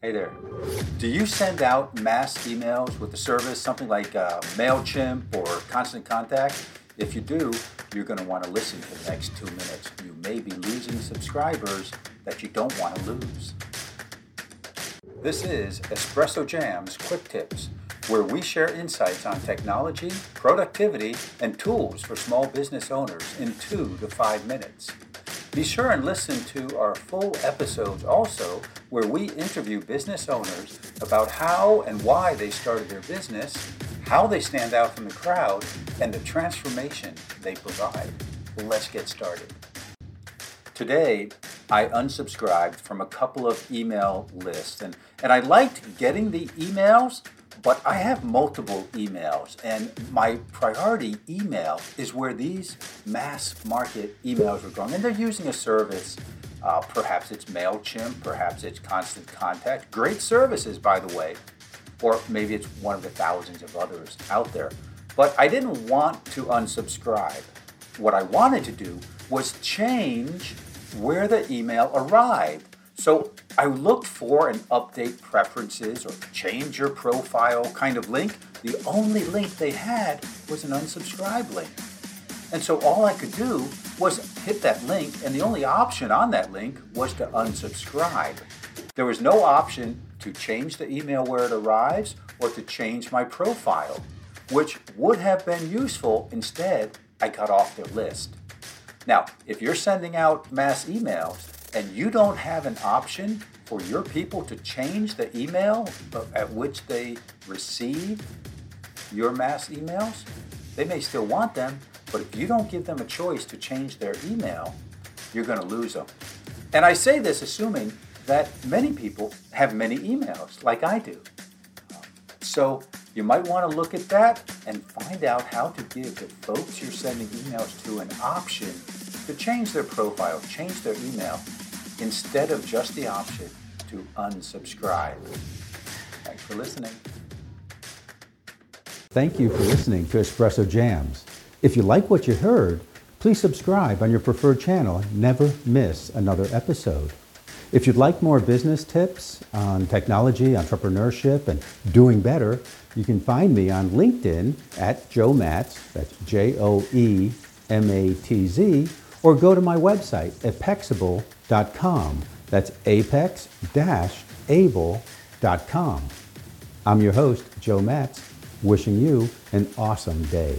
Hey there. Do you send out mass emails with the service, something like uh, MailChimp or Constant Contact? If you do, you're going to want to listen for the next two minutes. You may be losing subscribers that you don't want to lose. This is Espresso Jam's Quick Tips, where we share insights on technology, productivity, and tools for small business owners in two to five minutes. Be sure and listen to our full episodes also, where we interview business owners about how and why they started their business, how they stand out from the crowd, and the transformation they provide. Let's get started. Today, I unsubscribed from a couple of email lists, and, and I liked getting the emails, but I have multiple emails, and my priority email is where these mass market emails are going. And they're using a service. Uh, perhaps it's MailChimp, perhaps it's Constant Contact. Great services, by the way. Or maybe it's one of the thousands of others out there. But I didn't want to unsubscribe. What I wanted to do was change where the email arrived. So I looked for an update preferences or change your profile kind of link. The only link they had was an unsubscribe link. And so all I could do was hit that link, and the only option on that link was to unsubscribe. There was no option to change the email where it arrives or to change my profile, which would have been useful. Instead, I got off their list. Now, if you're sending out mass emails and you don't have an option for your people to change the email at which they receive your mass emails, they may still want them, but if you don't give them a choice to change their email, you're going to lose them. And I say this assuming that many people have many emails, like I do. So you might want to look at that and find out how to give the folks you're sending emails to an option to change their profile, change their email, instead of just the option to unsubscribe. Thanks for listening. Thank you for listening to Espresso Jams. If you like what you heard, please subscribe on your preferred channel and never miss another episode. If you'd like more business tips on technology, entrepreneurship, and doing better, you can find me on LinkedIn at Joe Matz, that's J O E M A T Z, or go to my website, apexable.com. That's apex-able.com. I'm your host, Joe Matz, wishing you an awesome day.